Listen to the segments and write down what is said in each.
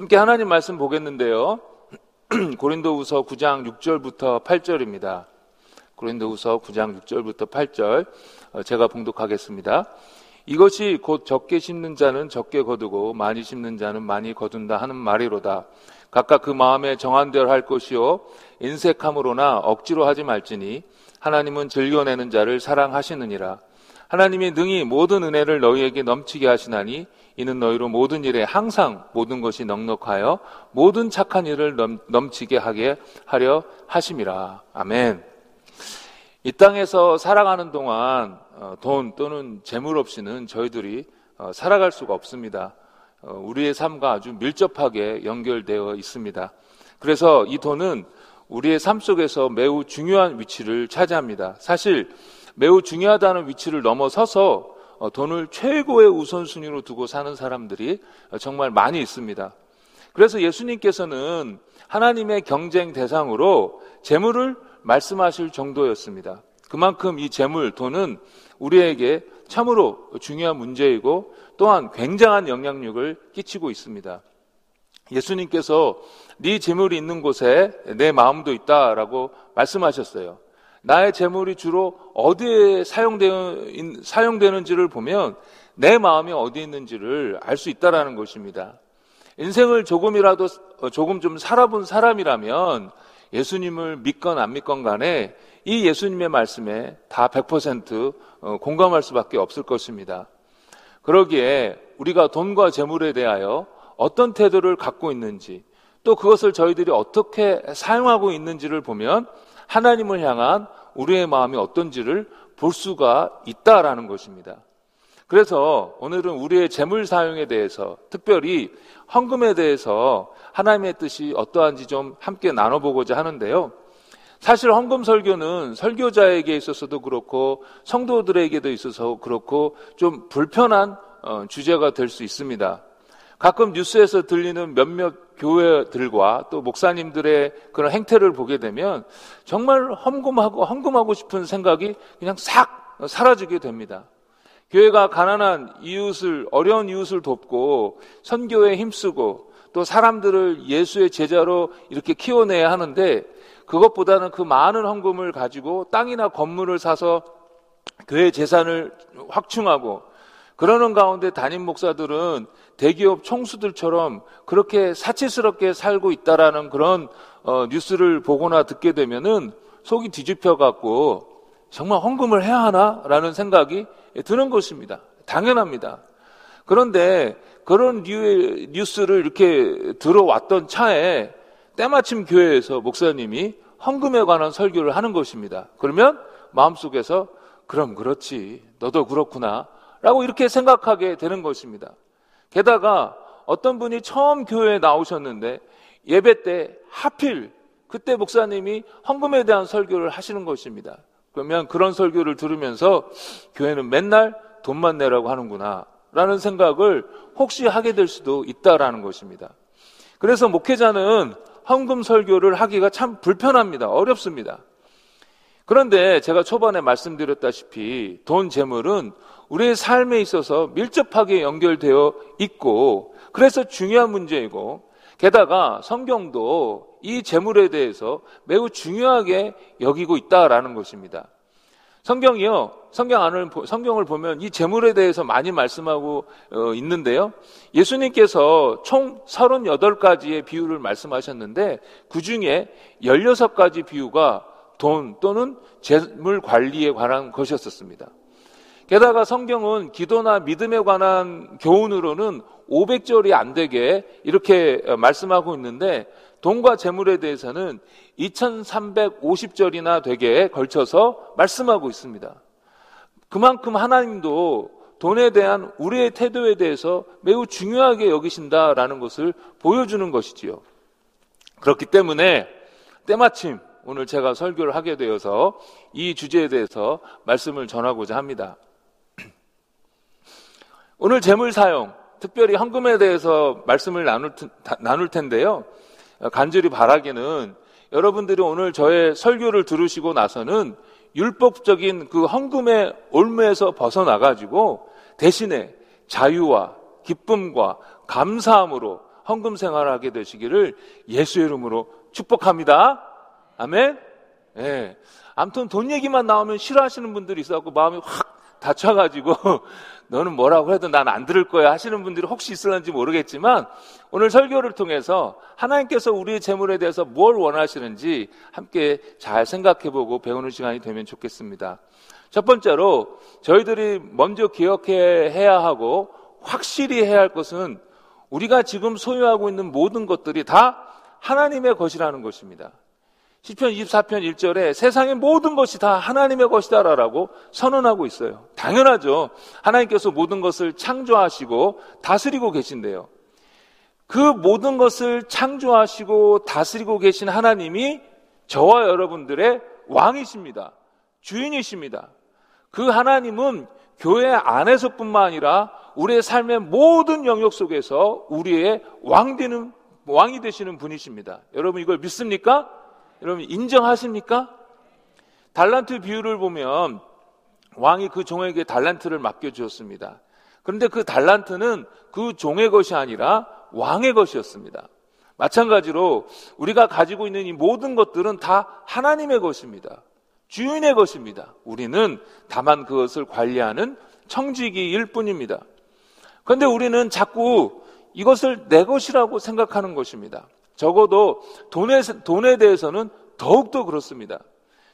함께 하나님 말씀 보겠는데요. 고린도후서 9장 6절부터 8절입니다. 고린도후서 9장 6절부터 8절 어, 제가 봉독하겠습니다. 이것이 곧 적게 심는 자는 적게 거두고 많이 심는 자는 많이 거둔다 하는 말이로다. 각각 그 마음에 정한 대로 할 것이요 인색함으로나 억지로 하지 말지니 하나님은 즐겨내는 자를 사랑하시느니라. 하나님이 능히 모든 은혜를 너희에게 넘치게 하시나니 이는 너희로 모든 일에 항상 모든 것이 넉넉하여 모든 착한 일을 넘, 치게 하게 하려 하심이라. 아멘. 이 땅에서 살아가는 동안 어, 돈 또는 재물 없이는 저희들이 어, 살아갈 수가 없습니다. 어, 우리의 삶과 아주 밀접하게 연결되어 있습니다. 그래서 이 돈은 우리의 삶 속에서 매우 중요한 위치를 차지합니다. 사실 매우 중요하다는 위치를 넘어서서 돈을 최고의 우선순위로 두고 사는 사람들이 정말 많이 있습니다. 그래서 예수님께서는 하나님의 경쟁 대상으로 재물을 말씀하실 정도였습니다. 그만큼 이 재물, 돈은 우리에게 참으로 중요한 문제이고 또한 굉장한 영향력을 끼치고 있습니다. 예수님께서 네 재물이 있는 곳에 내 마음도 있다라고 말씀하셨어요. 나의 재물이 주로 어디에 사용되는, 사용되는지를 보면 내 마음이 어디 있는지를 알 수 있다라는 것입니다. 인생을 조금이라도 조금 좀 살아본 사람이라면 예수님을 믿건 안 믿건 간에 이 예수님의 말씀에 다 100% 어, 공감할 수밖에 없을 것입니다. 그러기에 우리가 돈과 재물에 대하여 어떤 태도를 갖고 있는지 또 그것을 저희들이 어떻게 사용하고 있는지를 보면 하나님을 향한 우리의 마음이 어떤지를 볼 수가 있다라는 것입니다. 그래서 오늘은 우리의 재물 사용에 대해서 특별히 헌금에 대해서 하나님의 뜻이 어떠한지 좀 함께 나눠보고자 하는데요. 사실 헌금 설교는 설교자에게 있어서도 그렇고 성도들에게도 있어서 그렇고 좀 불편한 어, 주제가 될 수 있습니다. 가끔 뉴스에서 들리는 몇몇 교회들과 또 목사님들의 그런 행태를 보게 되면 정말 헌금하고 헌금하고 싶은 생각이 그냥 싹 사라지게 됩니다. 교회가 가난한 이웃을 어려운 이웃을 돕고 선교에 힘쓰고 또 사람들을 예수의 제자로 이렇게 키워내야 하는데 그것보다는 그 많은 헌금을 가지고 땅이나 건물을 사서 교회 재산을 확충하고 그러는 가운데 담임 목사들은 대기업 총수들처럼 그렇게 사치스럽게 살고 있다라는 그런 어, 뉴스를 보거나 듣게 되면은 속이 뒤집혀 갖고 정말 헌금을 해야 하나라는 생각이 드는 것입니다. 당연합니다. 그런데 그런 뉴스를 이렇게 들어왔던 차에 때마침 교회에서 목사님이 헌금에 관한 설교를 하는 것입니다. 그러면 마음속에서 그럼 그렇지. 너도 그렇구나. 라고 이렇게 생각하게 되는 것입니다. 게다가 어떤 분이 처음 교회에 나오셨는데 예배 때 하필 그때 목사님이 헌금에 대한 설교를 하시는 것입니다. 그러면 그런 설교를 들으면서 교회는 맨날 돈만 내라고 하는구나. 라는 생각을 혹시 하게 될 수도 있다라는 것입니다. 그래서 목회자는 헌금 설교를 하기가 참 불편합니다. 어렵습니다. 그런데 제가 초반에 말씀드렸다시피 돈 재물은 우리의 삶에 있어서 밀접하게 연결되어 있고 그래서 중요한 문제이고 게다가 성경도 이 재물에 대해서 매우 중요하게 여기고 있다라는 것입니다. 성경이요. 성경 안을 성경을 보면 이 재물에 대해서 많이 말씀하고 어, 있는데요. 예수님께서 총 38가지의 비유를 말씀하셨는데 그중에 16가지 비유가 돈 또는 재물 관리에 관한 것이었습니다. 게다가 성경은 기도나 믿음에 관한 교훈으로는 500절이 안 되게 이렇게 말씀하고 있는데 돈과 재물에 대해서는 2350절이나 되게 걸쳐서 말씀하고 있습니다. 그만큼 하나님도 돈에 대한 우리의 태도에 대해서 매우 중요하게 여기신다라는 것을 보여주는 것이지요. 그렇기 때문에 때마침 오늘 제가 설교를 하게 되어서 이 주제에 대해서 말씀을 전하고자 합니다. 오늘 재물 사용, 특별히 헌금에 대해서 말씀을 나눌, 나눌 텐데요. 간절히 바라기는 여러분들이 오늘 저의 설교를 들으시고 나서는 율법적인 그 헌금의 올무에서 벗어나가지고 대신에 자유와 기쁨과 감사함으로 헌금 생활을 하게 되시기를 예수의 이름으로 축복합니다. 아멘. 예. 네. 아무튼 돈 얘기만 나오면 싫어하시는 분들이 있어갖고 마음이 확 다쳐가지고 너는 뭐라고 해도 난 안 들을 거야 하시는 분들이 혹시 있을는지 모르겠지만 오늘 설교를 통해서 하나님께서 우리의 재물에 대해서 뭘 원하시는지 함께 잘 생각해 보고 배우는 시간이 되면 좋겠습니다. 첫 번째로 저희들이 먼저 기억해야 하고 확실히 해야 할 것은 우리가 지금 소유하고 있는 모든 것들이 다 하나님의 것이라는 것입니다. 시편 24편 1절에 세상의 모든 것이 다 하나님의 것이다라고 선언하고 있어요. 당연하죠. 하나님께서 모든 것을 창조하시고 다스리고 계신데요. 그 모든 것을 창조하시고 다스리고 계신 하나님이 저와 여러분들의 왕이십니다. 주인이십니다. 그 하나님은 교회 안에서뿐만 아니라 우리의 삶의 모든 영역 속에서 우리의 왕 되는 왕이 되시는 분이십니다. 여러분 이걸 믿습니까? 여러분 인정하십니까? 달란트 비유를 보면 왕이 그 종에게 달란트를 맡겨 주었습니다. 그런데 그 달란트는 그 종의 것이 아니라 왕의 것이었습니다. 마찬가지로 우리가 가지고 있는 이 모든 것들은 다 하나님의 것입니다. 주인의 것입니다. 우리는 다만 그것을 관리하는 청지기일 뿐입니다. 그런데 우리는 자꾸 이것을 내 것이라고 생각하는 것입니다. 적어도 돈에, 돈에 대해서는 더욱더 그렇습니다.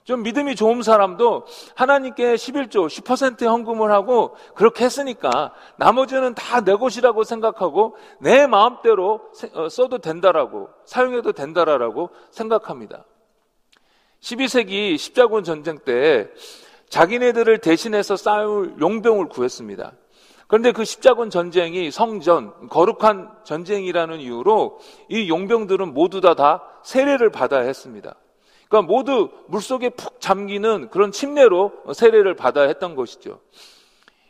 좀 믿음이 좋은 사람도 하나님께 11조, 10% 헌금을 하고 그렇게 했으니까 나머지는 다 내 것이라고 생각하고 내 마음대로 어, 써도 된다라고, 사용해도 된다라고 생각합니다. 12세기 십자군 전쟁 때 자기네들을 대신해서 쌓을 용병을 구했습니다. 그런데 그 십자군 전쟁이 성전, 거룩한 전쟁이라는 이유로 이 용병들은 모두 다, 다 세례를 받아야 했습니다. 그러니까 모두 물속에 푹 잠기는 그런 침례로 세례를 받아야 했던 것이죠.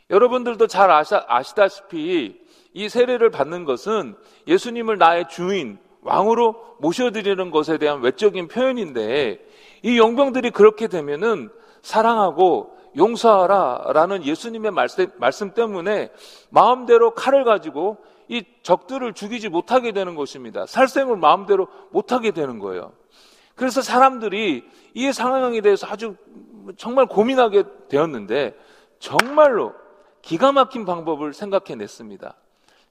여러분들도 잘 아시, 아시다시피 이 세례를 받는 것은 예수님을 나의 주인, 왕으로 모셔드리는 것에 대한 외적인 표현인데 이 용병들이 그렇게 되면은 사랑하고 용서하라 라는 예수님의 말씀, 말씀 때문에 마음대로 칼을 가지고 이 적들을 죽이지 못하게 되는 것입니다. 살생을 마음대로 못하게 되는 거예요. 그래서 사람들이 이 상황에 대해서 아주 정말 고민하게 되었는데 정말로 기가 막힌 방법을 생각해냈습니다.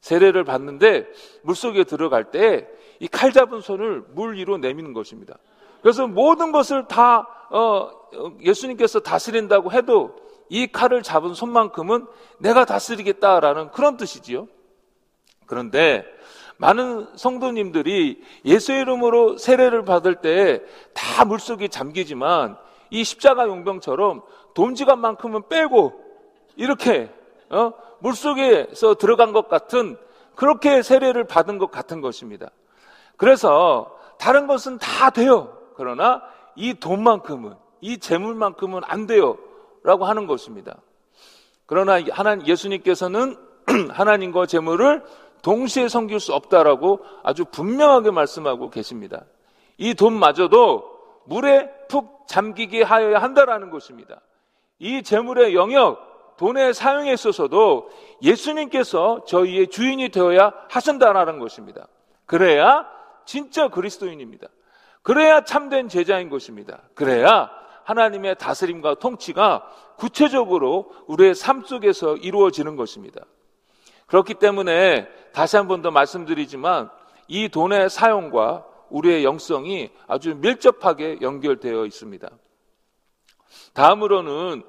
세례를 받는데 물속에 들어갈 때 이 칼 잡은 손을 물 위로 내미는 것입니다. 그래서 모든 것을 다 어, 예수님께서 다스린다고 해도 이 칼을 잡은 손만큼은 내가 다스리겠다라는 그런 뜻이지요. 그런데 많은 성도님들이 예수의 이름으로 세례를 받을 때 다 물속에 잠기지만 이 십자가 용병처럼 돈지갑만큼은 빼고 이렇게 어? 물속에서 들어간 것 같은 그렇게 세례를 받은 것 같은 것입니다. 그래서 다른 것은 다 돼요. 그러나 이 돈만큼은, 이 재물만큼은 안 돼요. 라고 하는 것입니다. 그러나 하나님, 예수님께서는 하나님과 재물을 동시에 섬길 수 없다라고 아주 분명하게 말씀하고 계십니다. 이 돈마저도 물에 푹 잠기게 하여야 한다라는 것입니다. 이 재물의 영역, 돈의 사용에 있어서도 예수님께서 저희의 주인이 되어야 하신다라는 것입니다. 그래야 진짜 그리스도인입니다. 그래야 참된 제자인 것입니다. 그래야 하나님의 다스림과 통치가 구체적으로 우리의 삶 속에서 이루어지는 것입니다. 그렇기 때문에 다시 한 번 더 말씀드리지만 이 돈의 사용과 우리의 영성이 아주 밀접하게 연결되어 있습니다. 다음으로는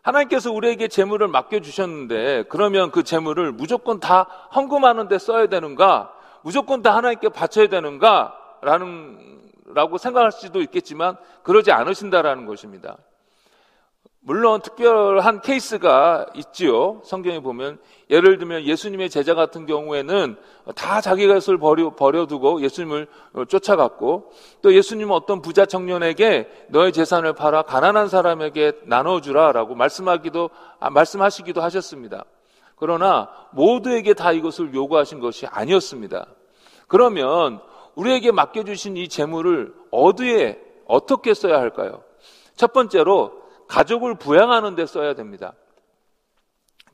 하나님께서 우리에게 재물을 맡겨주셨는데 그러면 그 재물을 무조건 다 헌금하는 데 써야 되는가? 무조건 다 하나님께 바쳐야 되는가? 라는 라고 생각할 수도 있겠지만 그러지 않으신다라는 것입니다. 물론 특별한 케이스가 있지요. 성경에 보면 예를 들면 예수님의 제자 같은 경우에는 다 자기 것을 버려, 버려두고 예수님을 쫓아갔고 또 예수님은 어떤 부자 청년에게 너의 재산을 팔아 가난한 사람에게 나눠주라라고 말씀하기도 아, 말씀하시기도 하셨습니다. 그러나 모두에게 다 이것을 요구하신 것이 아니었습니다. 그러면 우리에게 맡겨주신 이 재물을 어디에 어떻게 써야 할까요? 첫 번째로 가족을 부양하는 데 써야 됩니다.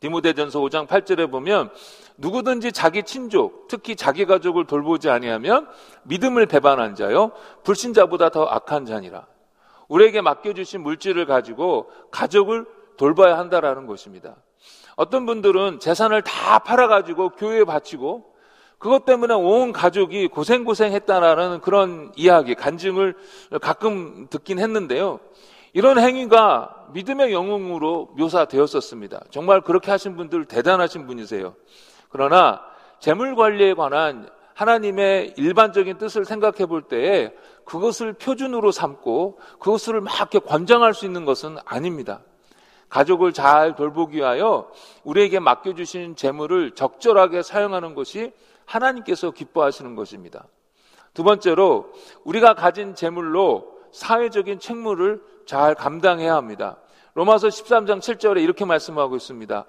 디모데전서 5장 8절에 보면 누구든지 자기 친족, 특히 자기 가족을 돌보지 아니하면 믿음을 배반한 자요 불신자보다 더 악한 자니라. 우리에게 맡겨주신 물질을 가지고 가족을 돌봐야 한다라는 것입니다. 어떤 분들은 재산을 다 팔아가지고 교회에 바치고 그것 때문에 온 가족이 고생고생했다라는 그런 이야기, 간증을 가끔 듣긴 했는데요. 이런 행위가 믿음의 영웅으로 묘사되었었습니다. 정말 그렇게 하신 분들 대단하신 분이세요. 그러나 재물 관리에 관한 하나님의 일반적인 뜻을 생각해 볼 때에 그것을 표준으로 삼고 그것을 막 이렇게 권장할 수 있는 것은 아닙니다. 가족을 잘 돌보기 위하여 우리에게 맡겨주신 재물을 적절하게 사용하는 것이 하나님께서 기뻐하시는 것입니다. 두 번째로 우리가 가진 재물로 사회적인 책무를 잘 감당해야 합니다. 로마서 13장 7절에 이렇게 말씀하고 있습니다.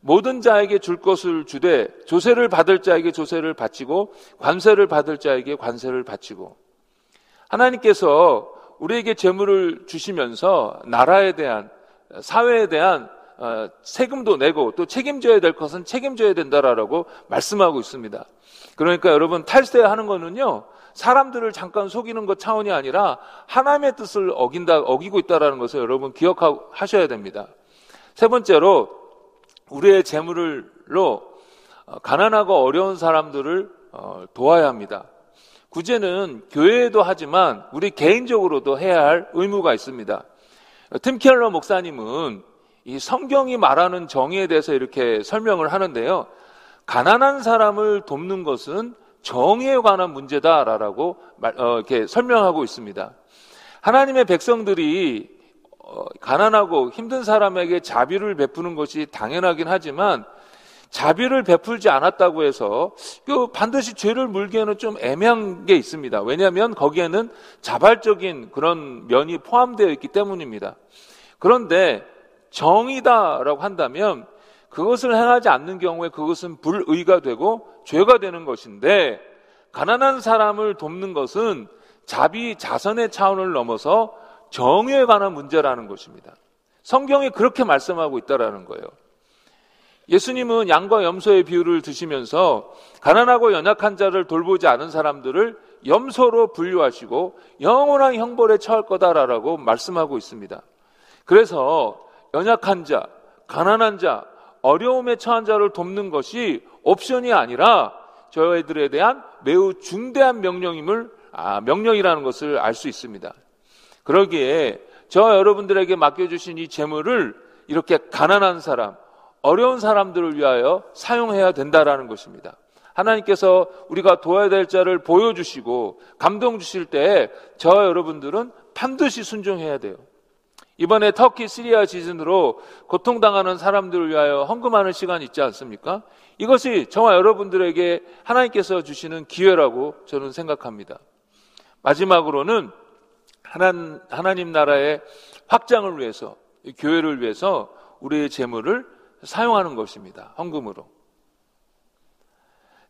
모든 자에게 줄 것을 주되 조세를 받을 자에게 조세를 바치고 관세를 받을 자에게 관세를 바치고 하나님께서 우리에게 재물을 주시면서 나라에 대한 사회에 대한 어, 세금도 내고 또 책임져야 될 것은 책임져야 된다라고 말씀하고 있습니다. 그러니까 여러분 탈세하는 거는요 사람들을 잠깐 속이는 것 차원이 아니라 하나님의 뜻을 어긴다 어기고 있다라는 것을 여러분 기억하셔야 됩니다. 세 번째로 우리의 재물로 어, 가난하고 어려운 사람들을 어, 도와야 합니다. 구제는 교회에도 하지만 우리 개인적으로도 해야 할 의무가 있습니다. 팀 켈러 목사님은 이 성경이 말하는 정의에 대해서 이렇게 설명을 하는데요. 가난한 사람을 돕는 것은 정의에 관한 문제다라고 어, 이렇게 설명하고 있습니다. 하나님의 백성들이 어, 가난하고 힘든 사람에게 자비를 베푸는 것이 당연하긴 하지만 자비를 베풀지 않았다고 해서 그 반드시 죄를 물기에는 좀 애매한 게 있습니다. 왜냐하면 거기에는 자발적인 그런 면이 포함되어 있기 때문입니다. 그런데 정의다라고 한다면 그것을 행하지 않는 경우에 그것은 불의가 되고 죄가 되는 것인데 가난한 사람을 돕는 것은 자비 자선의 차원을 넘어서 정의에 관한 문제라는 것입니다. 성경이 그렇게 말씀하고 있다라는 거예요. 예수님은 양과 염소의 비유를 드시면서 가난하고 연약한 자를 돌보지 않은 사람들을 염소로 분류하시고 영원한 형벌에 처할 거다라고 말씀하고 있습니다. 그래서 연약한 자, 가난한 자, 어려움에 처한 자를 돕는 것이 옵션이 아니라 저희들에 대한 매우 중대한 명령임을 아, 명령이라는 것을 알 수 있습니다. 그러기에 저 여러분들에게 맡겨주신 이 재물을 이렇게 가난한 사람, 어려운 사람들을 위하여 사용해야 된다라는 것입니다. 하나님께서 우리가 도와야 될 자를 보여주시고 감동 주실 때 저 여러분들은 반드시 순종해야 돼요. 이번에 터키 시리아 지진으로 고통당하는 사람들을 위하여 헌금하는 시간이 있지 않습니까? 이것이 저와 여러분들에게 하나님께서 주시는 기회라고 저는 생각합니다. 마지막으로는 하나님, 하나 님 나라의 확장을 위해서, 교회를 위해서 우리의 재물을 사용하는 것입니다. 헌금으로.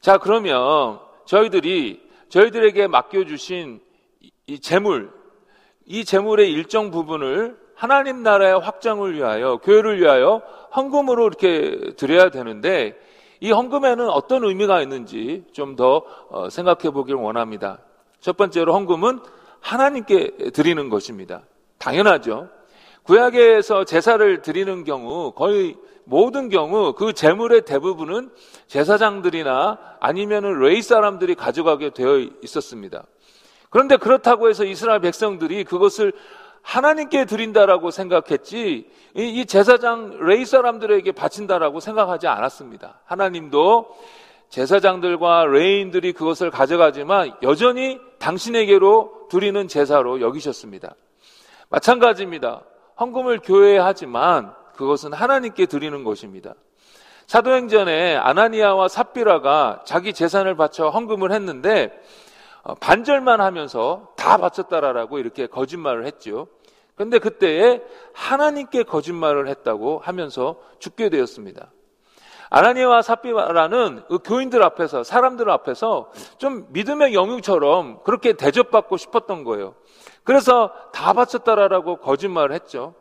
자, 그러면 저희들이 저희들에게 맡겨주신 이 재물, 이 재물의 일정 부분을 하나님 나라의 확장을 위하여, 교회를 위하여 헌금으로 이렇게 드려야 되는데, 이 헌금에는 어떤 의미가 있는지 좀더 어, 생각해 보길 원합니다. 첫 번째로 헌금은 하나님께 드리는 것입니다. 당연하죠. 구약에서 제사를 드리는 경우 거의 모든 경우 그 재물의 대부분은 제사장들이나 아니면은 레이 사람들이 가져가게 되어 있었습니다. 그런데 그렇다고 해서 이스라엘 백성들이 그것을 하나님께 드린다라고 생각했지 이 제사장 레이 사람들에게 바친다라고 생각하지 않았습니다. 하나님도 제사장들과 레인들이 그것을 가져가지만 여전히 당신에게로 드리는 제사로 여기셨습니다. 마찬가지입니다. 헌금을 교회에 하지만 그것은 하나님께 드리는 것입니다. 사도행전에 아나니아와 삽비라가 자기 재산을 바쳐 헌금을 했는데 어, 반절만 하면서 다 바쳤다라고 이렇게 거짓말을 했죠. 그런데 그때에 하나님께 거짓말을 했다고 하면서 죽게 되었습니다. 아나니아와 삽비라는 그 교인들 앞에서 사람들 앞에서 좀 믿음의 영웅처럼 그렇게 대접받고 싶었던 거예요. 그래서 다 바쳤다라고 거짓말을 했죠.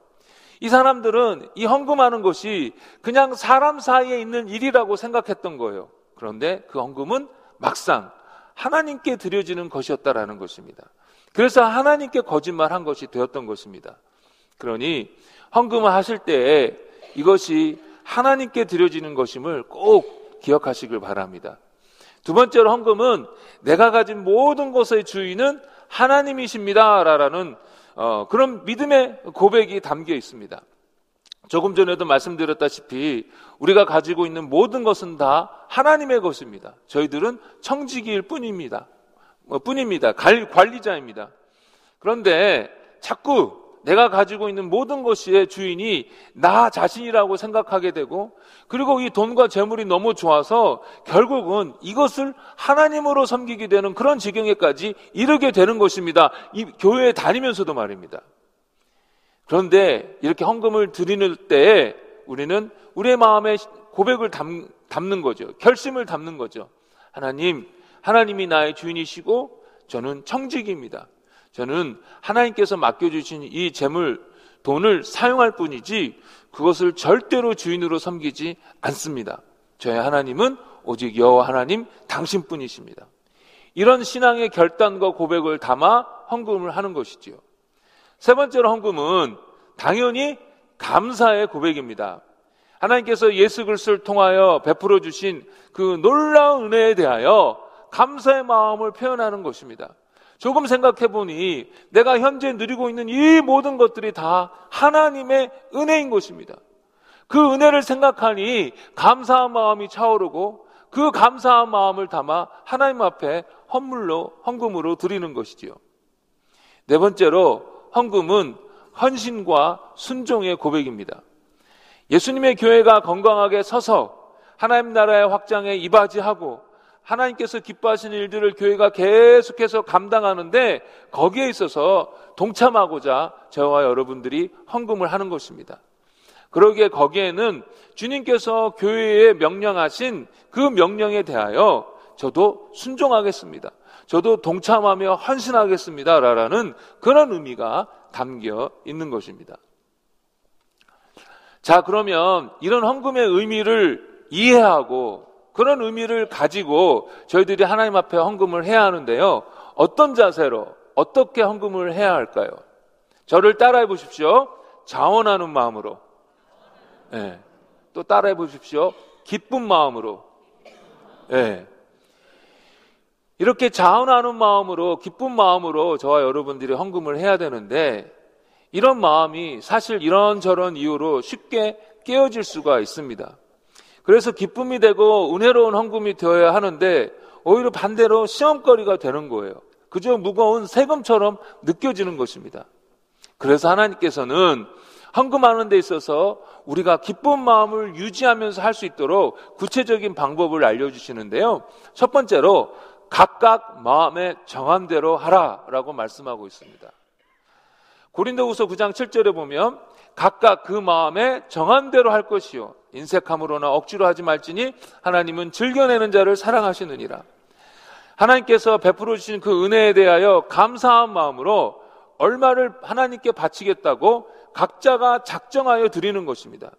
이 사람들은 이 헌금하는 것이 그냥 사람 사이에 있는 일이라고 생각했던 거예요. 그런데 그 헌금은 막상 하나님께 드려지는 것이었다라는 것입니다. 그래서 하나님께 거짓말한 것이 되었던 것입니다. 그러니 헌금을 하실 때 이것이 하나님께 드려지는 것임을 꼭 기억하시길 바랍니다. 두 번째로 헌금은 내가 가진 모든 것의 주인은 하나님이십니다라는 어, 그런 믿음의 고백이 담겨 있습니다. 조금 전에도 말씀드렸다시피 우리가 가지고 있는 모든 것은 다 하나님의 것입니다. 저희들은 청지기일 뿐입니다. 뭐 뿐입니다. 관리자입니다. 그런데 자꾸 내가 가지고 있는 모든 것의 주인이 나 자신이라고 생각하게 되고 그리고 이 돈과 재물이 너무 좋아서 결국은 이것을 하나님으로 섬기게 되는 그런 지경에까지 이르게 되는 것입니다. 이 교회에 다니면서도 말입니다. 그런데 이렇게 헌금을 드리는 때에 우리는 우리의 마음에 고백을 담, 담는 거죠. 결심을 담는 거죠. 하나님, 하나님이 나의 주인이시고 저는 청직입니다. 저는 하나님께서 맡겨주신 이 재물, 돈을 사용할 뿐이지 그것을 절대로 주인으로 섬기지 않습니다. 저의 하나님은 오직 여호와 하나님 당신뿐이십니다. 이런 신앙의 결단과 고백을 담아 헌금을 하는 것이지요. 세 번째로 헌금은 당연히 감사의 고백입니다. 하나님께서 예수 그리스도를 통하여 베풀어 주신 그 놀라운 은혜에 대하여 감사의 마음을 표현하는 것입니다. 조금 생각해 보니 내가 현재 누리고 있는 이 모든 것들이 다 하나님의 은혜인 것입니다. 그 은혜를 생각하니 감사한 마음이 차오르고 그 감사한 마음을 담아 하나님 앞에 헌물로 헌금으로 드리는 것이지요. 네 번째로 헌금은 헌신과 순종의 고백입니다. 예수님의 교회가 건강하게 서서 하나님 나라의 확장에 이바지하고 하나님께서 기뻐하시는 일들을 교회가 계속해서 감당하는데 거기에 있어서 동참하고자 저와 여러분들이 헌금을 하는 것입니다. 그러기에 거기에는 주님께서 교회에 명령하신 그 명령에 대하여 저도 순종하겠습니다. 저도 동참하며 헌신하겠습니다. 라는 그런 의미가 담겨 있는 것입니다. 자, 그러면 이런 헌금의 의미를 이해하고 그런 의미를 가지고 저희들이 하나님 앞에 헌금을 해야 하는데요. 어떤 자세로 어떻게 헌금을 해야 할까요? 저를 따라해 보십시오. 자원하는 마음으로. 네. 또 따라해 보십시오. 기쁜 마음으로. 네. 이렇게 자원하는 마음으로, 기쁜 마음으로 저와 여러분들이 헌금을 해야 되는데, 이런 마음이 사실 이런저런 이유로 쉽게 깨어질 수가 있습니다. 그래서 기쁨이 되고 은혜로운 헌금이 되어야 하는데 오히려 반대로 시험거리가 되는 거예요. 그저 무거운 세금처럼 느껴지는 것입니다. 그래서 하나님께서는 헌금하는 데 있어서 우리가 기쁜 마음을 유지하면서 할 수 있도록 구체적인 방법을 알려주시는데요. 첫 번째로 각각 마음에 정한 대로 하라라고 말씀하고 있습니다. 고린도후서 9장 7절에 보면 각각 그 마음에 정한 대로 할 것이요 인색함으로나 억지로 하지 말지니 하나님은 즐겨내는 자를 사랑하시느니라. 하나님께서 베풀어 주신 그 은혜에 대하여 감사한 마음으로 얼마를 하나님께 바치겠다고 각자가 작정하여 드리는 것입니다.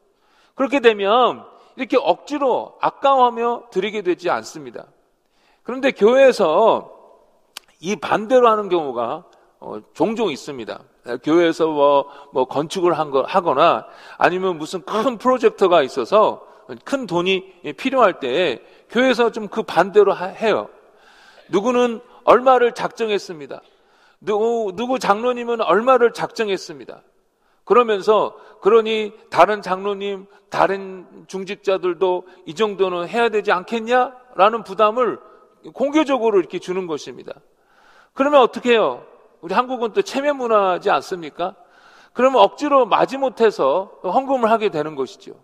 그렇게 되면 이렇게 억지로 아까워하며 드리게 되지 않습니다. 그런데 교회에서 이 반대로 하는 경우가 어, 종종 있습니다. 교회에서 뭐, 뭐 건축을 한 거, 하거나 아니면 무슨 큰 프로젝터가 있어서 큰 돈이 필요할 때 교회에서 좀 그 반대로 해요. 누구는 얼마를 작정했습니다. 누구, 누구 장로님은 얼마를 작정했습니다. 그러면서 그러니 다른 장로님, 다른 중직자들도 이 정도는 해야 되지 않겠냐? 라는 부담을 공개적으로 이렇게 주는 것입니다. 그러면 어떻게 해요? 우리 한국은 또 체면 문화지 않습니까? 그러면 억지로 마지못해서 헌금을 하게 되는 것이죠.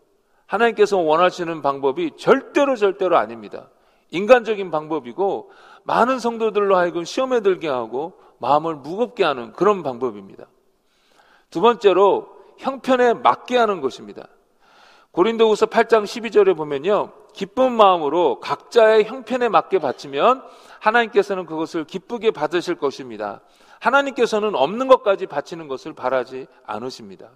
하나님께서 원하시는 방법이 절대로 절대로 아닙니다. 인간적인 방법이고 많은 성도들로 하여금 시험에 들게 하고 마음을 무겁게 하는 그런 방법입니다. 두 번째로 형편에 맞게 하는 것입니다. 고린도후서 8장 12절에 보면요. 기쁜 마음으로 각자의 형편에 맞게 바치면 하나님께서는 그것을 기쁘게 받으실 것입니다. 하나님께서는 없는 것까지 바치는 것을 바라지 않으십니다.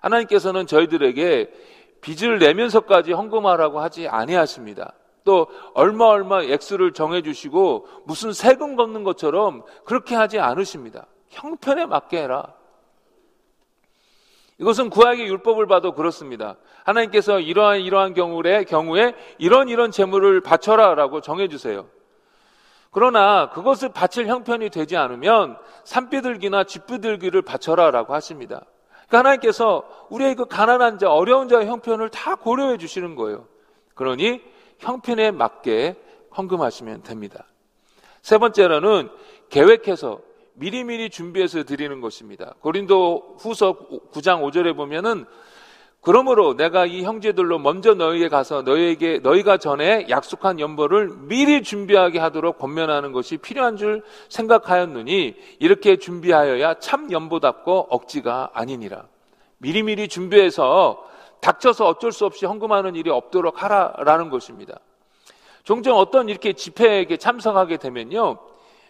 하나님께서는 저희들에게 빚을 내면서까지 헌금하라고 하지 아니하십니다. 또 얼마 얼마 액수를 정해 주시고 무슨 세금 걷는 것처럼 그렇게 하지 않으십니다. 형편에 맞게 해라. 이것은 구약의 율법을 봐도 그렇습니다. 하나님께서 이러한 이러한 경우에 경우에 이런 이런 재물을 바쳐라라고 정해 주세요. 그러나 그것을 바칠 형편이 되지 않으면 산비들기나 쥐비들기를 바쳐라라고 하십니다. 그러니까 하나님께서 우리의 그 가난한 자, 어려운 자의 형편을 다 고려해 주시는 거예요. 그러니 형편에 맞게 헌금하시면 됩니다. 세 번째로는 계획해서 미리미리 준비해서 드리는 것입니다. 고린도 후서 9장 5절에 보면은 그러므로 내가 이 형제들로 먼저 너희에게 가서 너희에게 너희가 전에 약속한 연보를 미리 준비하게 하도록 권면하는 것이 필요한 줄 생각하였느니 이렇게 준비하여야 참 연보답고 억지가 아니니라. 미리미리 준비해서 닥쳐서 어쩔 수 없이 헌금하는 일이 없도록 하라라는 것입니다. 종종 어떤 이렇게 집회에 참석하게 되면요.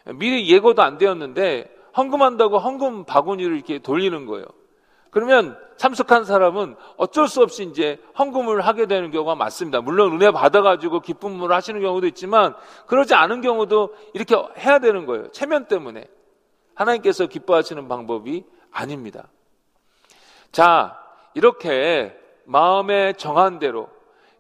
미리 예고도 안 되었는데 헌금한다고 헌금 바구니를 이렇게 돌리는 거예요. 그러면 참석한 사람은 어쩔 수 없이 이제 헌금을 하게 되는 경우가 많습니다. 물론 은혜 받아가지고 기쁨을 하시는 경우도 있지만 그러지 않은 경우도 이렇게 해야 되는 거예요. 체면 때문에. 하나님께서 기뻐하시는 방법이 아닙니다. 자, 이렇게 마음에 정한 대로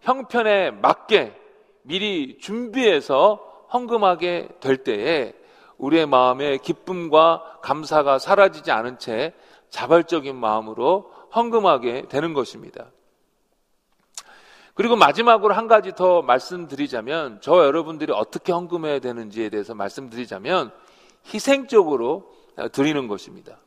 형편에 맞게 미리 준비해서 헌금하게 될 때에 우리의 마음에 기쁨과 감사가 사라지지 않은 채 자발적인 마음으로 헌금하게 되는 것입니다. 그리고 마지막으로 한 가지 더 말씀드리자면 저 여러분들이 어떻게 헌금해야 되는지에 대해서 말씀드리자면 희생적으로 드리는 것입니다.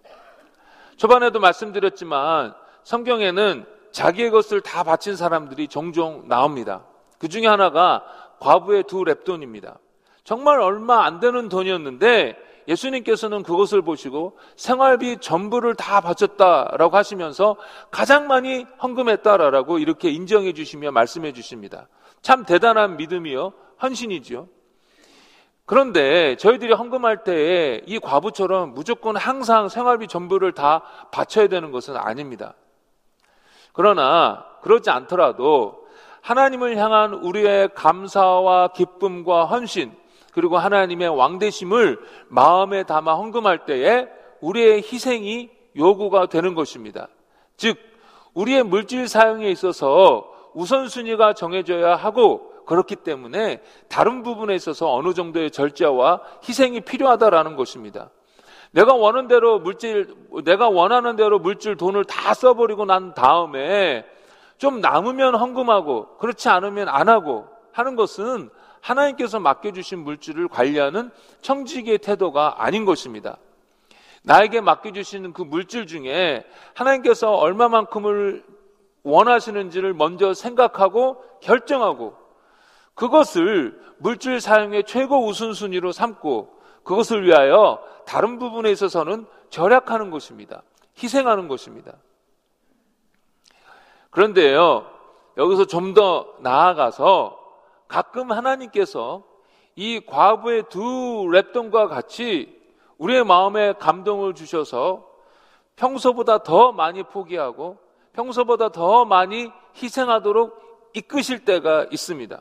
초반에도 말씀드렸지만 성경에는 자기의 것을 다 바친 사람들이 종종 나옵니다. 그 중에 하나가 과부의 두 랩돈입니다. 정말 얼마 안 되는 돈이었는데 예수님께서는 그것을 보시고 생활비 전부를 다 바쳤다라고 하시면서 가장 많이 헌금했다라고 이렇게 인정해 주시며 말씀해 주십니다. 참 대단한 믿음이요. 헌신이지요. 그런데 저희들이 헌금할 때에 이 과부처럼 무조건 항상 생활비 전부를 다 바쳐야 되는 것은 아닙니다. 그러나 그렇지 않더라도 하나님을 향한 우리의 감사와 기쁨과 헌신, 그리고 하나님의 왕대심을 마음에 담아 헌금할 때에 우리의 희생이 요구가 되는 것입니다. 즉, 우리의 물질 사용에 있어서 우선순위가 정해져야 하고 그렇기 때문에 다른 부분에 있어서 어느 정도의 절제와 희생이 필요하다라는 것입니다. 내가 원하는 대로 물질, 내가 원하는 대로 물질 돈을 다 써버리고 난 다음에 좀 남으면 헌금하고 그렇지 않으면 안 하고 하는 것은 하나님께서 맡겨주신 물질을 관리하는 청지기의 태도가 아닌 것입니다. 나에게 맡겨주시는 그 물질 중에 하나님께서 얼마만큼을 원하시는지를 먼저 생각하고 결정하고 그것을 물질 사용의 최고 우선순위로 삼고 그것을 위하여 다른 부분에 있어서는 절약하는 것입니다. 희생하는 것입니다. 그런데요, 여기서 좀 더 나아가서 가끔 하나님께서 이 과부의 두 랩돈과 같이 우리의 마음에 감동을 주셔서 평소보다 더 많이 포기하고 평소보다 더 많이 희생하도록 이끄실 때가 있습니다.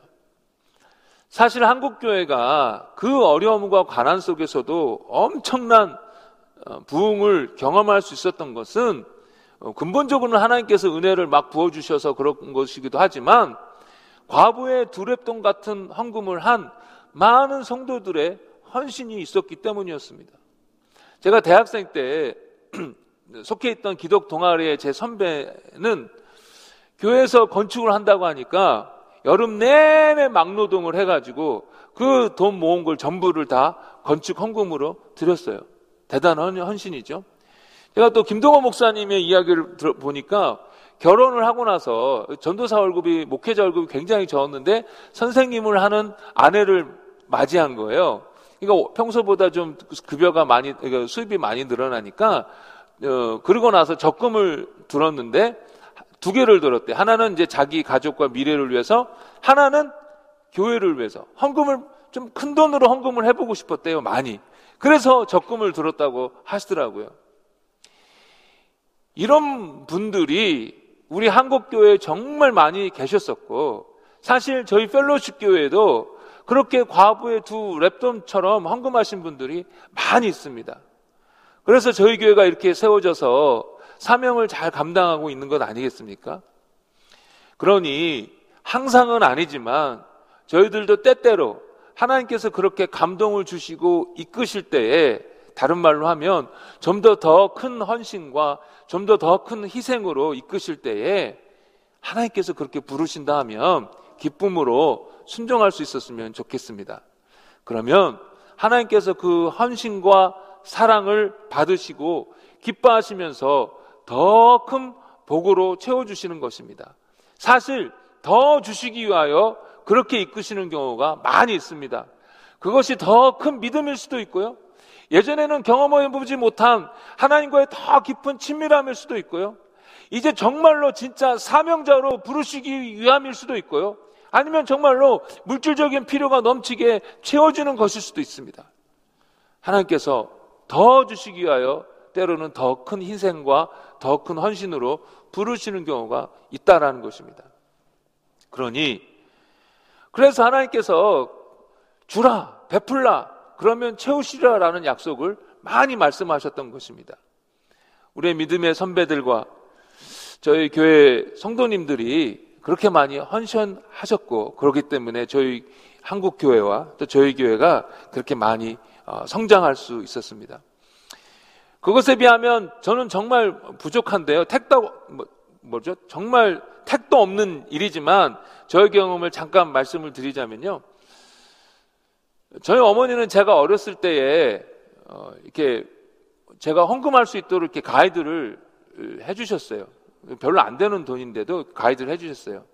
사실 한국교회가 그 어려움과 가난 속에서도 엄청난 어, 부흥을 경험할 수 있었던 것은 어, 근본적으로는 하나님께서 은혜를 막 부어주셔서 그런 것이기도 하지만 과부의 두랩돈 같은 헌금을 한 많은 성도들의 헌신이 있었기 때문이었습니다. 제가 대학생 때 속해 있던 기독 동아리의 제 선배는 교회에서 건축을 한다고 하니까 여름 내내 막노동을 해가지고 그 돈 모은 걸 전부를 다 건축 헌금으로 드렸어요. 대단한 헌신이죠. 제가 또 김동호 목사님의 이야기를 들어보니까 결혼을 하고 나서 전도사 월급이 목회자 월급이 굉장히 적었는데 선생님을 하는 아내를 맞이한 거예요. 그러니까 평소보다 좀 급여가 많이 그러니까 수입이 많이 늘어나니까 어, 그러고 나서 적금을 들었는데 두 개를 들었대. 하나는 이제 자기 가족과 미래를 위해서, 하나는 교회를 위해서 헌금을 좀 큰 돈으로 헌금을 해보고 싶었대요. 많이. 그래서 적금을 들었다고 하시더라고요. 이런 분들이 우리 한국 교회에 정말 많이 계셨었고, 사실 저희 펠로십 교회에도 그렇게 과부의 두 랩돔처럼 헌금하신 분들이 많이 있습니다. 그래서 저희 교회가 이렇게 세워져서 사명을 잘 감당하고 있는 것 아니겠습니까? 그러니 항상은 아니지만 저희들도 때때로 하나님께서 그렇게 감동을 주시고 이끄실 때에 다른 말로 하면 좀 더 더 큰 헌신과 좀 더 더 큰 희생으로 이끄실 때에 하나님께서 그렇게 부르신다 하면 기쁨으로 순종할 수 있었으면 좋겠습니다. 그러면 하나님께서 그 헌신과 사랑을 받으시고 기뻐하시면서 더 큰 복으로 채워주시는 것입니다. 사실 더 주시기 위하여 그렇게 이끄시는 경우가 많이 있습니다. 그것이 더 큰 믿음일 수도 있고요. 예전에는 경험해보지 못한 하나님과의 더 깊은 친밀함일 수도 있고요. 이제 정말로 진짜 사명자로 부르시기 위함일 수도 있고요. 아니면 정말로 물질적인 필요가 넘치게 채워주는 것일 수도 있습니다. 하나님께서 더 주시기 위하여 때로는 더 큰 희생과 더 큰 헌신으로 부르시는 경우가 있다라는 것입니다. 그러니 그래서 하나님께서 주라 베풀라 그러면 채우시라라는 약속을 많이 말씀하셨던 것입니다. 우리의 믿음의 선배들과 저희 교회 성도님들이 그렇게 많이 헌신하셨고 그렇기 때문에 저희 한국 교회와 또 저희 교회가 그렇게 많이 어, 성장할 수 있었습니다. 그것에 비하면 저는 정말 부족한데요. 택도 뭐, 뭐죠? 정말 택도 없는 일이지만 저의 경험을 잠깐 말씀을 드리자면요. 저희 어머니는 제가 어렸을 때에 어, 이렇게 제가 헌금할 수 있도록 이렇게 가이드를 해주셨어요. 별로 안 되는 돈인데도 가이드를 해주셨어요.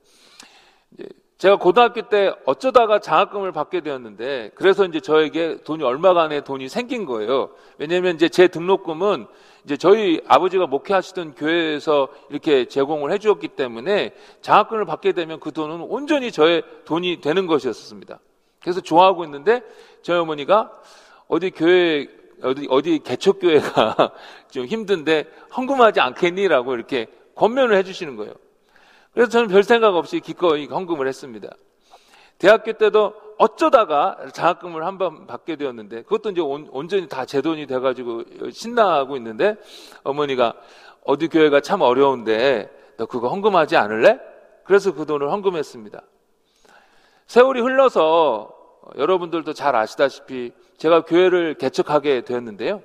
제가 고등학교 때 어쩌다가 장학금을 받게 되었는데 그래서 이제 저에게 돈이 얼마간의 돈이 생긴 거예요. 왜냐하면 이제 제 등록금은 이제 저희 아버지가 목회하시던 교회에서 이렇게 제공을 해주었기 때문에 장학금을 받게 되면 그 돈은 온전히 저의 돈이 되는 것이었습니다. 그래서 좋아하고 있는데 저희 어머니가 어디 교회 어디 어디 개척 교회가 좀 힘든데 헌금하지 않겠니라고 이렇게 권면을 해주시는 거예요. 그래서 저는 별 생각 없이 기꺼이 헌금을 했습니다. 대학교 때도 어쩌다가 장학금을 한 번 받게 되었는데 그것도 이제 온, 온전히 다 제 돈이 돼가지고 신나하고 있는데 어머니가 어디 교회가 참 어려운데 너 그거 헌금하지 않을래? 그래서 그 돈을 헌금했습니다. 세월이 흘러서 여러분들도 잘 아시다시피 제가 교회를 개척하게 되었는데요.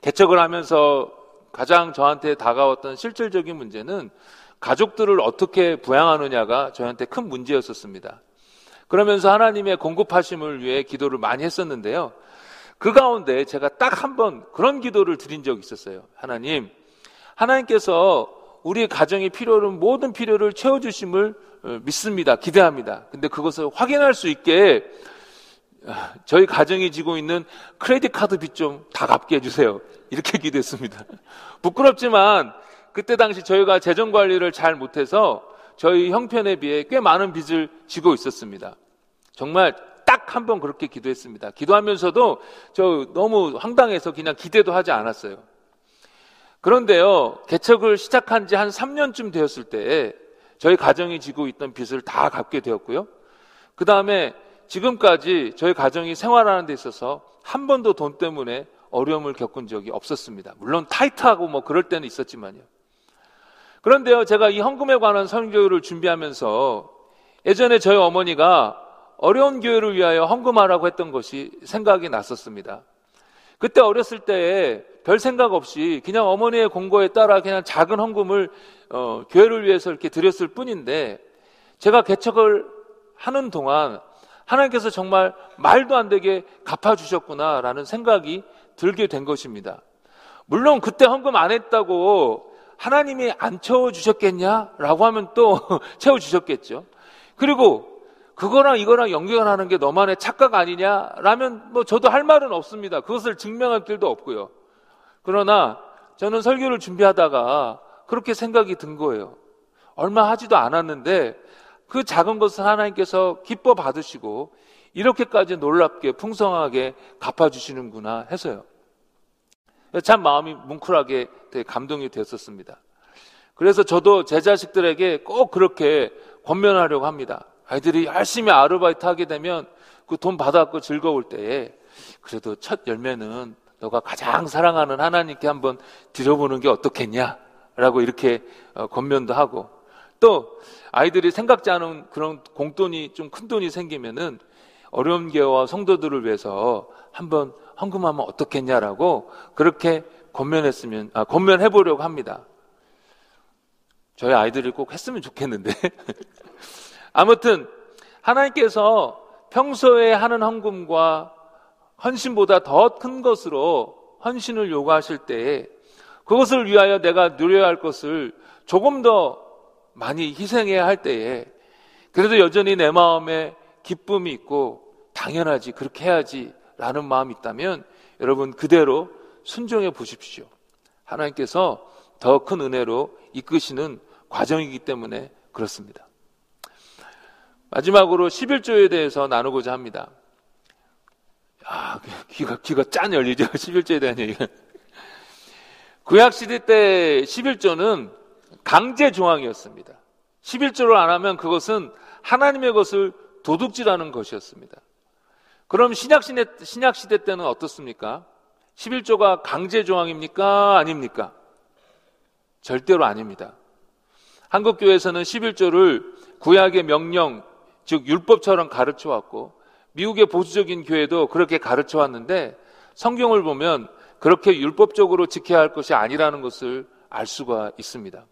개척을 하면서 가장 저한테 다가왔던 실질적인 문제는 가족들을 어떻게 부양하느냐가 저한테 큰 문제였었습니다. 그러면서 하나님의 공급하심을 위해 기도를 많이 했었는데요. 그 가운데 제가 딱 한 번 그런 기도를 드린 적이 있었어요. 하나님, 하나님께서 우리 가정의 필요를 모든 필요를 채워주심을 어, 믿습니다. 기대합니다. 근데 그것을 확인할 수 있게 아, 저희 가정이 지고 있는 크레딧 카드 빚 좀 다 갚게 해주세요. 이렇게 기도했습니다. 부끄럽지만 그때 당시 저희가 재정 관리를 잘 못해서 저희 형편에 비해 꽤 많은 빚을 지고 있었습니다. 정말 딱 한 번 그렇게 기도했습니다. 기도하면서도 저 너무 황당해서 그냥 기대도 하지 않았어요. 그런데요, 개척을 시작한 지 한 3년쯤 되었을 때 저희 가정이 지고 있던 빚을 다 갚게 되었고요. 그 다음에 지금까지 저희 가정이 생활하는 데 있어서 한 번도 돈 때문에 어려움을 겪은 적이 없었습니다. 물론 타이트하고 뭐 그럴 때는 있었지만요. 그런데요, 제가 이 헌금에 관한 설교를 준비하면서 예전에 저희 어머니가 어려운 교회를 위하여 헌금하라고 했던 것이 생각이 났었습니다. 그때 어렸을 때에 별 생각 없이 그냥 어머니의 공고에 따라 그냥 작은 헌금을 어, 교회를 위해서 이렇게 드렸을 뿐인데 제가 개척을 하는 동안 하나님께서 정말 말도 안 되게 갚아주셨구나라는 생각이 들게 된 것입니다. 물론 그때 헌금 안 했다고 하나님이 안 채워주셨겠냐라고 하면 또 채워주셨겠죠. 그리고 그거랑 이거랑 연결하는 게 너만의 착각 아니냐라면 뭐 저도 할 말은 없습니다. 그것을 증명할 길도 없고요. 그러나 저는 설교를 준비하다가 그렇게 생각이 든 거예요. 얼마 하지도 않았는데 그 작은 것을 하나님께서 기뻐 받으시고 이렇게까지 놀랍게 풍성하게 갚아주시는구나 해서요. 참 마음이 뭉클하게 되게 감동이 되었었습니다. 그래서 저도 제 자식들에게 꼭 그렇게 권면하려고 합니다. 아이들이 열심히 아르바이트 하게 되면 그 돈 받았고 즐거울 때에 그래도 첫 열매는 너가 가장 사랑하는 하나님께 한번 드려보는 게 어떻겠냐? 라고 이렇게 어, 권면도 하고 또 아이들이 생각지 않은 그런 공돈이 좀 큰 돈이 생기면은 어려운 교회와 성도들을 위해서 한번 헌금하면 어떻겠냐라고 그렇게 권면했으면 아, 권면해 보려고 합니다. 저희 아이들이 꼭 했으면 좋겠는데 아무튼 하나님께서 평소에 하는 헌금과 헌신보다 더 큰 것으로 헌신을 요구하실 때에 그것을 위하여 내가 누려야 할 것을 조금 더 많이 희생해야 할 때에 그래도 여전히 내 마음에 기쁨이 있고 당연하지 그렇게 해야지 라는 마음이 있다면 여러분 그대로 순종해 보십시오. 하나님께서 더 큰 은혜로 이끄시는 과정이기 때문에 그렇습니다. 마지막으로 11조에 대해서 나누고자 합니다. 아, 귀가, 귀가 짠 열리죠. 11조에 대한 얘기가. 구약시대 때 11조는 강제 조항이었습니다. 11조를 안 하면 그것은 하나님의 것을 도둑질하는 것이었습니다. 그럼 신약시대, 신약시대 때는 어떻습니까? 11조가 강제 조항입니까? 아닙니까? 절대로 아닙니다. 한국교회에서는 11조를 구약의 명령, 즉 율법처럼 가르쳐 왔고 미국의 보수적인 교회도 그렇게 가르쳐 왔는데 성경을 보면 그렇게 율법적으로 지켜야 할 것이 아니라는 것을 알 수가 있습니다.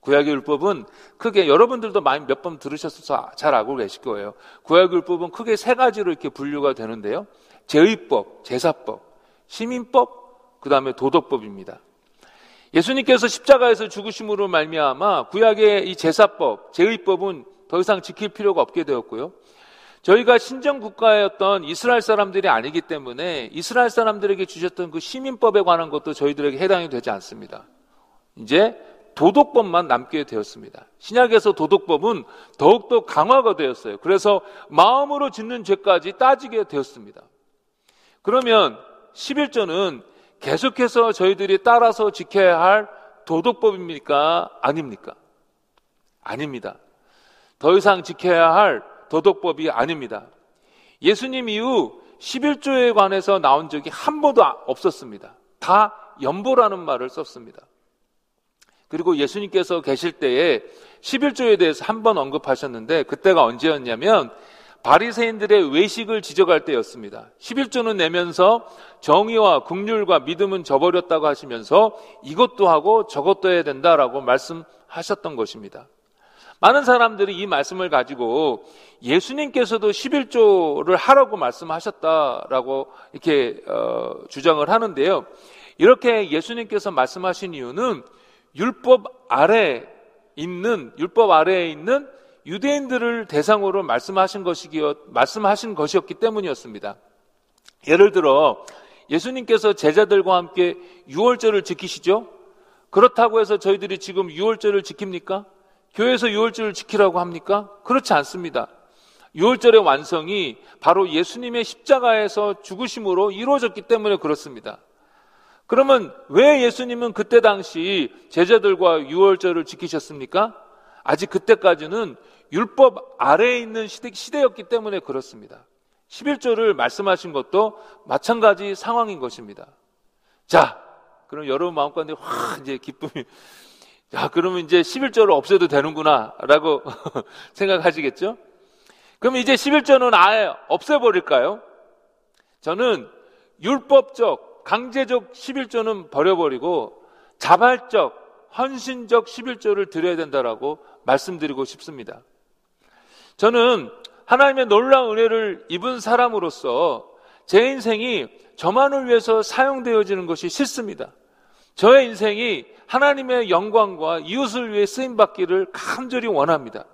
구약의 율법은 크게 여러분들도 많이 몇 번 들으셔서 잘 알고 계실 거예요. 구약의 율법은 크게 세 가지로 이렇게 분류가 되는데요. 제의법, 제사법, 시민법, 그 다음에 도덕법입니다. 예수님께서 십자가에서 죽으심으로 말미암아 구약의 이 제사법, 제의법은 더 이상 지킬 필요가 없게 되었고요. 저희가 신정 국가였던 이스라엘 사람들이 아니기 때문에 이스라엘 사람들에게 주셨던 그 시민법에 관한 것도 저희들에게 해당이 되지 않습니다. 이제 도덕법만 남게 되었습니다. 신약에서 도덕법은 더욱더 강화가 되었어요. 그래서 마음으로 짓는 죄까지 따지게 되었습니다. 그러면 11조는 계속해서 저희들이 따라서 지켜야 할 도덕법입니까? 아닙니까? 아닙니다. 더 이상 지켜야 할 도덕법이 아닙니다. 예수님 이후 11조에 관해서 나온 적이 한 번도 없었습니다. 다 연보라는 말을 썼습니다. 그리고 예수님께서 계실 때에 11조에 대해서 한 번 언급하셨는데 그때가 언제였냐면 바리새인들의 외식을 지적할 때였습니다. 11조는 내면서 정의와 국률과 믿음은 저버렸다고 하시면서 이것도 하고 저것도 해야 된다라고 말씀하셨던 것입니다. 많은 사람들이 이 말씀을 가지고 예수님께서도 11조를 하라고 말씀하셨다라고 이렇게 어, 주장을 하는데요. 이렇게 예수님께서 말씀하신 이유는 율법 아래 있는 율법 아래에 있는 유대인들을 대상으로 말씀하신 것이기였 말씀하신 것이었기 때문이었습니다. 예를 들어 예수님께서 제자들과 함께 유월절을 지키시죠? 그렇다고 해서 저희들이 지금 유월절을 지킵니까? 교회에서 유월절을 지키라고 합니까? 그렇지 않습니다. 유월절의 완성이 바로 예수님의 십자가에서 죽으심으로 이루어졌기 때문에 그렇습니다. 그러면 왜 예수님은 그때 당시 제자들과 유월절을 지키셨습니까? 아직 그때까지는 율법 아래에 있는 시대, 였기 때문에 그렇습니다. 11조를 말씀하신 것도 마찬가지 상황인 것입니다. 자, 그럼 여러분 마음 가운데 확 이제 기쁨이 야, 그러면 이제 11조를 없애도 되는구나 라고 생각하시겠죠? 그럼 이제 11조는 아예 없애버릴까요? 저는 율법적 강제적 11조는 버려버리고 자발적, 헌신적 11조를 드려야 된다라고 말씀드리고 싶습니다. 저는 하나님의 놀라운 은혜를 입은 사람으로서 제 인생이 저만을 위해서 사용되어지는 것이 싫습니다. 저의 인생이 하나님의 영광과 이웃을 위해 쓰임받기를 간절히 원합니다.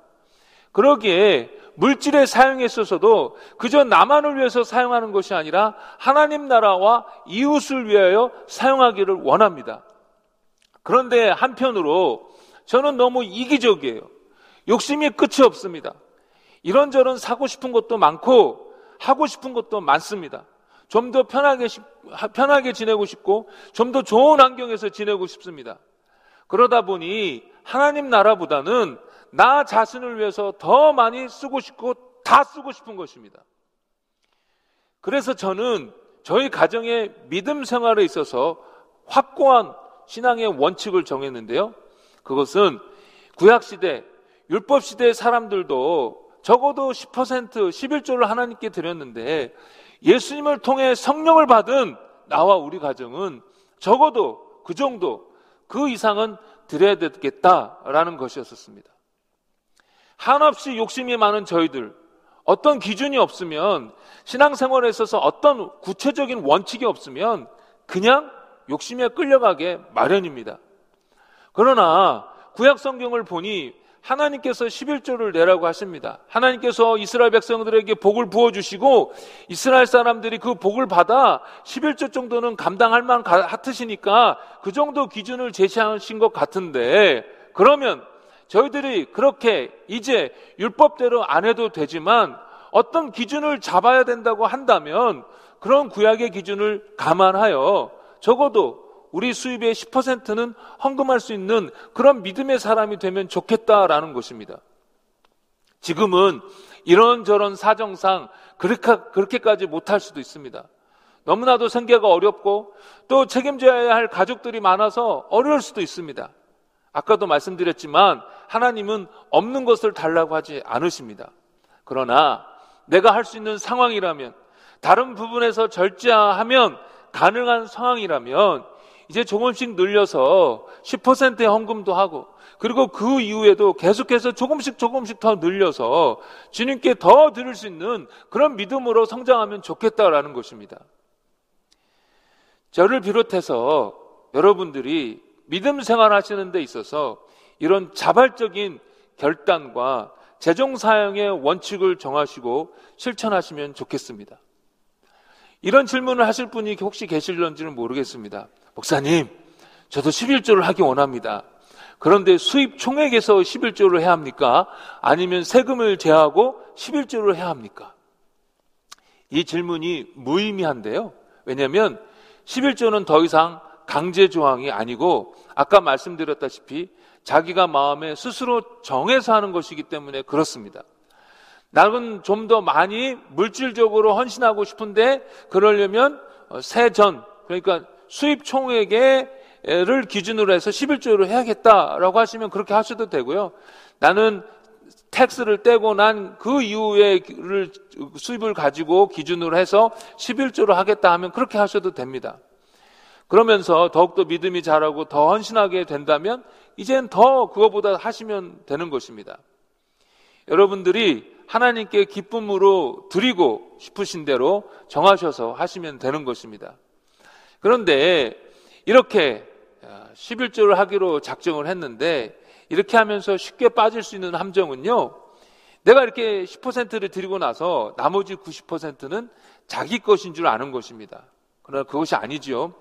그러기에 물질의 사용에 있어서도 그저 나만을 위해서 사용하는 것이 아니라 하나님 나라와 이웃을 위하여 사용하기를 원합니다. 그런데 한편으로 저는 너무 이기적이에요. 욕심이 끝이 없습니다. 이런저런 사고 싶은 것도 많고 하고 싶은 것도 많습니다. 좀 더 편하게, 편하게 지내고 싶고, 좀 더 좋은 환경에서 지내고 싶습니다. 그러다 보니 하나님 나라보다는 나 자신을 위해서 더 많이 쓰고 싶고 다 쓰고 싶은 것입니다. 그래서 저는 저희 가정의 믿음 생활에 있어서 확고한 신앙의 원칙을 정했는데요. 그것은 구약시대, 율법시대의 사람들도 적어도 10% 11조를 하나님께 드렸는데 예수님을 통해 성령을 받은 나와 우리 가정은 적어도 그 정도, 그 이상은 드려야 되겠다라는 것이었습니다. 한없이 욕심이 많은 저희들, 어떤 기준이 없으면 신앙생활에 있어서 어떤 구체적인 원칙이 없으면 그냥 욕심에 끌려가게 마련입니다. 그러나 구약 성경을 보니 하나님께서 11조를 내라고 하십니다. 하나님께서 이스라엘 백성들에게 복을 부어주시고 이스라엘 사람들이 그 복을 받아 11조 정도는 감당할 만 같으시니까 그 정도 기준을 제시하신 것 같은데 그러면 저희들이 그렇게 이제 율법대로 안 해도 되지만 어떤 기준을 잡아야 된다고 한다면 그런 구약의 기준을 감안하여 적어도 우리 수입의 10%는 헌금할 수 있는 그런 믿음의 사람이 되면 좋겠다라는 것입니다. 지금은 이런저런 사정상 그렇게까지 못할 수도 있습니다. 너무나도 생계가 어렵고 또 책임져야 할 가족들이 많아서 어려울 수도 있습니다. 아까도 말씀드렸지만 하나님은 없는 것을 달라고 하지 않으십니다. 그러나 내가 할 수 있는 상황이라면 다른 부분에서 절제하면 가능한 상황이라면 이제 조금씩 늘려서 10%의 헌금도 하고 그리고 그 이후에도 계속해서 조금씩 조금씩 더 늘려서 주님께 더 드릴 수 있는 그런 믿음으로 성장하면 좋겠다라는 것입니다. 저를 비롯해서 여러분들이 믿음 생활 하시는 데 있어서 이런 자발적인 결단과 재정 사용의 원칙을 정하시고 실천하시면 좋겠습니다. 이런 질문을 하실 분이 혹시 계실런지는 모르겠습니다. 목사님, 저도 11조를 하기 원합니다. 그런데 수입 총액에서 11조를 해야 합니까? 아니면 세금을 제하고 11조를 해야 합니까? 이 질문이 무의미한데요. 왜냐하면 11조는 더 이상 강제 조항이 아니고 아까 말씀드렸다시피 자기가 마음에 스스로 정해서 하는 것이기 때문에 그렇습니다. 나는 좀 더 많이 물질적으로 헌신하고 싶은데 그러려면 어, 세전 그러니까 수입 총액을 기준으로 해서 11조를 해야겠다라고 하시면 그렇게 하셔도 되고요. 나는 텍스를 떼고 난 그 이후에 수입을 가지고 기준으로 해서 11조를 하겠다 하면 그렇게 하셔도 됩니다. 그러면서 더욱더 믿음이 자라고 더 헌신하게 된다면 이젠 더 그거보다 하시면 되는 것입니다. 여러분들이 하나님께 기쁨으로 드리고 싶으신 대로 정하셔서 하시면 되는 것입니다. 그런데 이렇게 11조를 하기로 작정을 했는데 이렇게 하면서 쉽게 빠질 수 있는 함정은요. 내가 이렇게 10%를 드리고 나서 나머지 90%는 자기 것인 줄 아는 것입니다. 그러나 그것이 아니지요.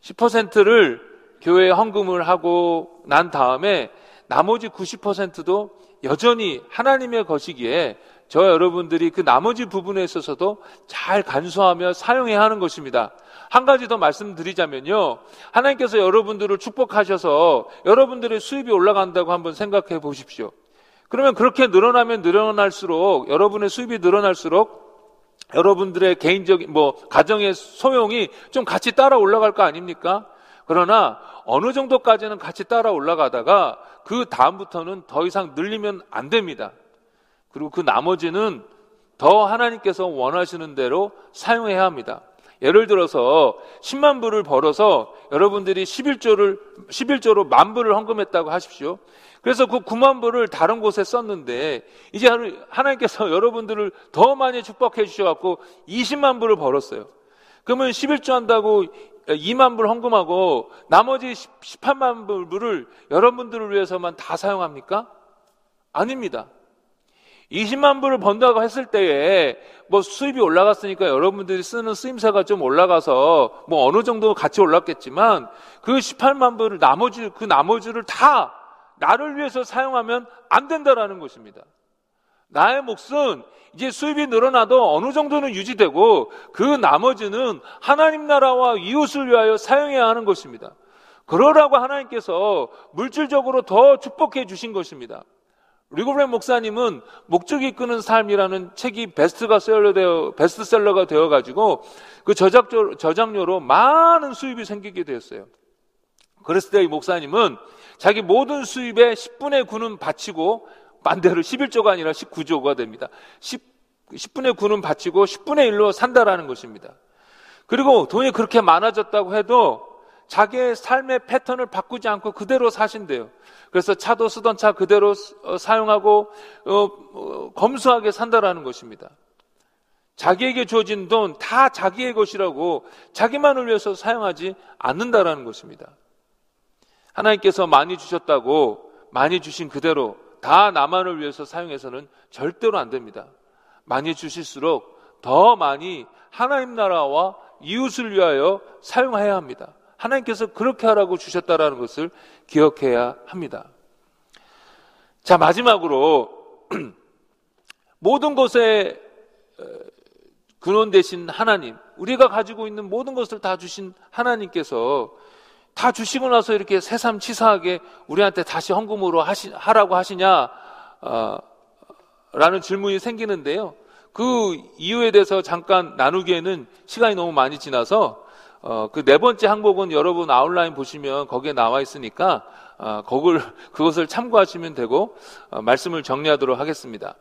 10%를 교회에 헌금을 하고 난 다음에 나머지 90%도 여전히 하나님의 것이기에 저 여러분들이 그 나머지 부분에 있어서도 잘 간수하며 사용해야 하는 것입니다. 한 가지 더 말씀드리자면요. 하나님께서 여러분들을 축복하셔서 여러분들의 수입이 올라간다고 한번 생각해 보십시오. 그러면 그렇게 늘어나면 늘어날수록 여러분의 수입이 늘어날수록 여러분들의 개인적인 뭐 가정의 소용이 좀 같이 따라 올라갈 거 아닙니까? 그러나 어느 정도까지는 같이 따라 올라가다가 그 다음부터는 더 이상 늘리면 안 됩니다. 그리고 그 나머지는 더 하나님께서 원하시는 대로 사용해야 합니다. 예를 들어서 10만 불을 벌어서 여러분들이 11조를 11조로 만 불을 헌금했다고 하십시오. 그래서 그 9만 불을 다른 곳에 썼는데 이제 하나님께서 여러분들을 더 많이 축복해 주셔 갖고 20만 불을 벌었어요. 그러면 11조 한다고 2만 불 헌금하고 나머지 18만 불을 여러분들을 위해서만 다 사용합니까? 아닙니다. 20만 불을 번다고 했을 때에 뭐 수입이 올라갔으니까 여러분들이 쓰는 쓰임새가 좀 올라가서 뭐 어느 정도 같이 올랐겠지만 그 18만 불을 나머지 그 나머지를 다 나를 위해서 사용하면 안 된다라는 것입니다. 나의 몫은 이제 수입이 늘어나도 어느 정도는 유지되고 그 나머지는 하나님 나라와 이웃을 위하여 사용해야 하는 것입니다. 그러라고 하나님께서 물질적으로 더 축복해 주신 것입니다. 리고브렌 목사님은 목적이 끄는 삶이라는 책이 베스트가 되어, 베스트셀러가 되어가지고 그 저작, 저작료로 많은 수입이 생기게 되었어요. 그랬을 때 이 목사님은 자기 모든 수입의 10분의 9는 바치고 반대로 11조가 아니라 19조가 됩니다. 10, 10분의 9는 바치고 10분의 1로 산다라는 것입니다. 그리고 돈이 그렇게 많아졌다고 해도 자기의 삶의 패턴을 바꾸지 않고 그대로 사신대요. 그래서 차도 쓰던 차 그대로 어, 사용하고 어, 어, 검소하게 산다라는 것입니다. 자기에게 주어진 돈 다 자기의 것이라고 자기만을 위해서 사용하지 않는다라는 것입니다. 하나님께서 많이 주셨다고 많이 주신 그대로 다 나만을 위해서 사용해서는 절대로 안 됩니다. 많이 주실수록 더 많이 하나님 나라와 이웃을 위하여 사용해야 합니다. 하나님께서 그렇게 하라고 주셨다라는 것을 기억해야 합니다. 자, 마지막으로 모든 것에 어, 근원 되신 하나님, 우리가 가지고 있는 모든 것을 다 주신 하나님께서 다 주시고 나서 이렇게 새삼 치사하게 우리한테 다시 헌금으로 하시, 하라고 하시냐, 어, 라는 질문이 생기는데요. 그 이유에 대해서 잠깐 나누기에는 시간이 너무 많이 지나서 어, 그 네 번째 항목은 여러분 아웃라인 보시면 거기에 나와 있으니까 어, 그걸 그것을 참고하시면 되고 어, 말씀을 정리하도록 하겠습니다.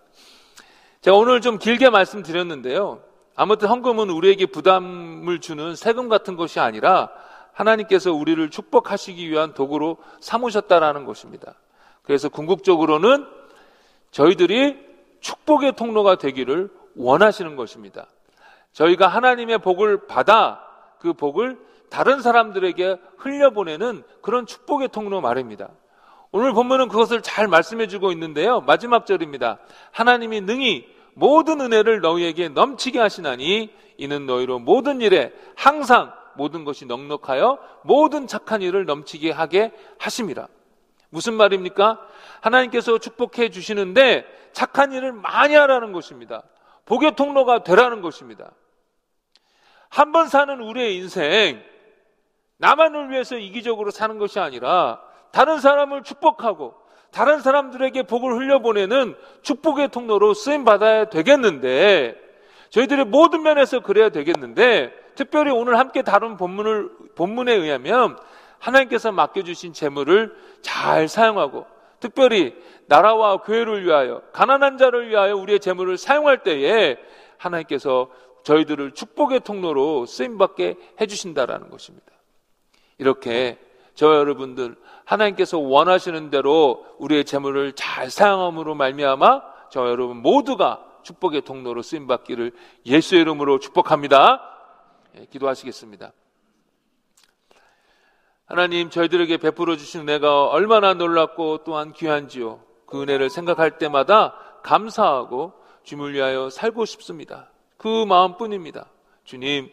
제가 오늘 좀 길게 말씀드렸는데요. 아무튼 헌금은 우리에게 부담을 주는 세금 같은 것이 아니라 하나님께서 우리를 축복하시기 위한 도구로 삼으셨다라는 것입니다. 그래서 궁극적으로는 저희들이 축복의 통로가 되기를 원하시는 것입니다. 저희가 하나님의 복을 받아 그 복을 다른 사람들에게 흘려보내는 그런 축복의 통로 말입니다. 오늘 본문은 그것을 잘 말씀해 주고 있는데요. 마지막 절입니다. 하나님이 능히 모든 은혜를 너희에게 넘치게 하시나니 이는 너희로 모든 일에 항상 모든 것이 넉넉하여 모든 착한 일을 넘치게 하게 하심이라. 무슨 말입니까? 하나님께서 축복해 주시는데 착한 일을 많이 하라는 것입니다. 복의 통로가 되라는 것입니다. 한 번 사는 우리의 인생, 나만을 위해서 이기적으로 사는 것이 아니라 다른 사람을 축복하고 다른 사람들에게 복을 흘려보내는 축복의 통로로 쓰임 받아야 되겠는데 저희들의 모든 면에서 그래야 되겠는데 특별히 오늘 함께 다룬 본문을 본문에 의하면 하나님께서 맡겨주신 재물을 잘 사용하고 특별히 나라와 교회를 위하여 가난한 자를 위하여 우리의 재물을 사용할 때에 하나님께서 저희들을 축복의 통로로 쓰임 받게 해주신다라는 것입니다. 이렇게 저 여러분들 하나님께서 원하시는 대로 우리의 재물을 잘 사용함으로 말미암아 저 여러분 모두가 축복의 통로로 쓰임 받기를 예수의 이름으로 축복합니다. 예, 기도하시겠습니다. 하나님 저희들에게 베풀어 주신 은혜가 얼마나 놀랍고 또한 귀한지요. 그 은혜를 생각할 때마다 감사하고 주를 위하여 살고 싶습니다. 그 마음뿐입니다. 주님,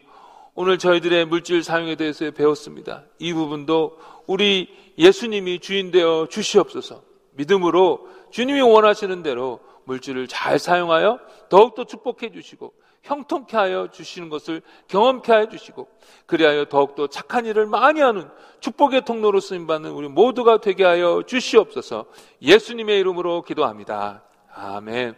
오늘 저희들의 물질 사용에 대해서 배웠습니다. 이 부분도 우리 예수님이 주인 되어 주시옵소서. 믿음으로 주님이 원하시는 대로 물질을 잘 사용하여 더욱더 축복해 주시고 형통케 하여 주시는 것을 경험케 하여 주시고 그리하여 더욱더 착한 일을 많이 하는 축복의 통로로 쓰임 받는 우리 모두가 되게 하여 주시옵소서 예수님의 이름으로 기도합니다. 아멘.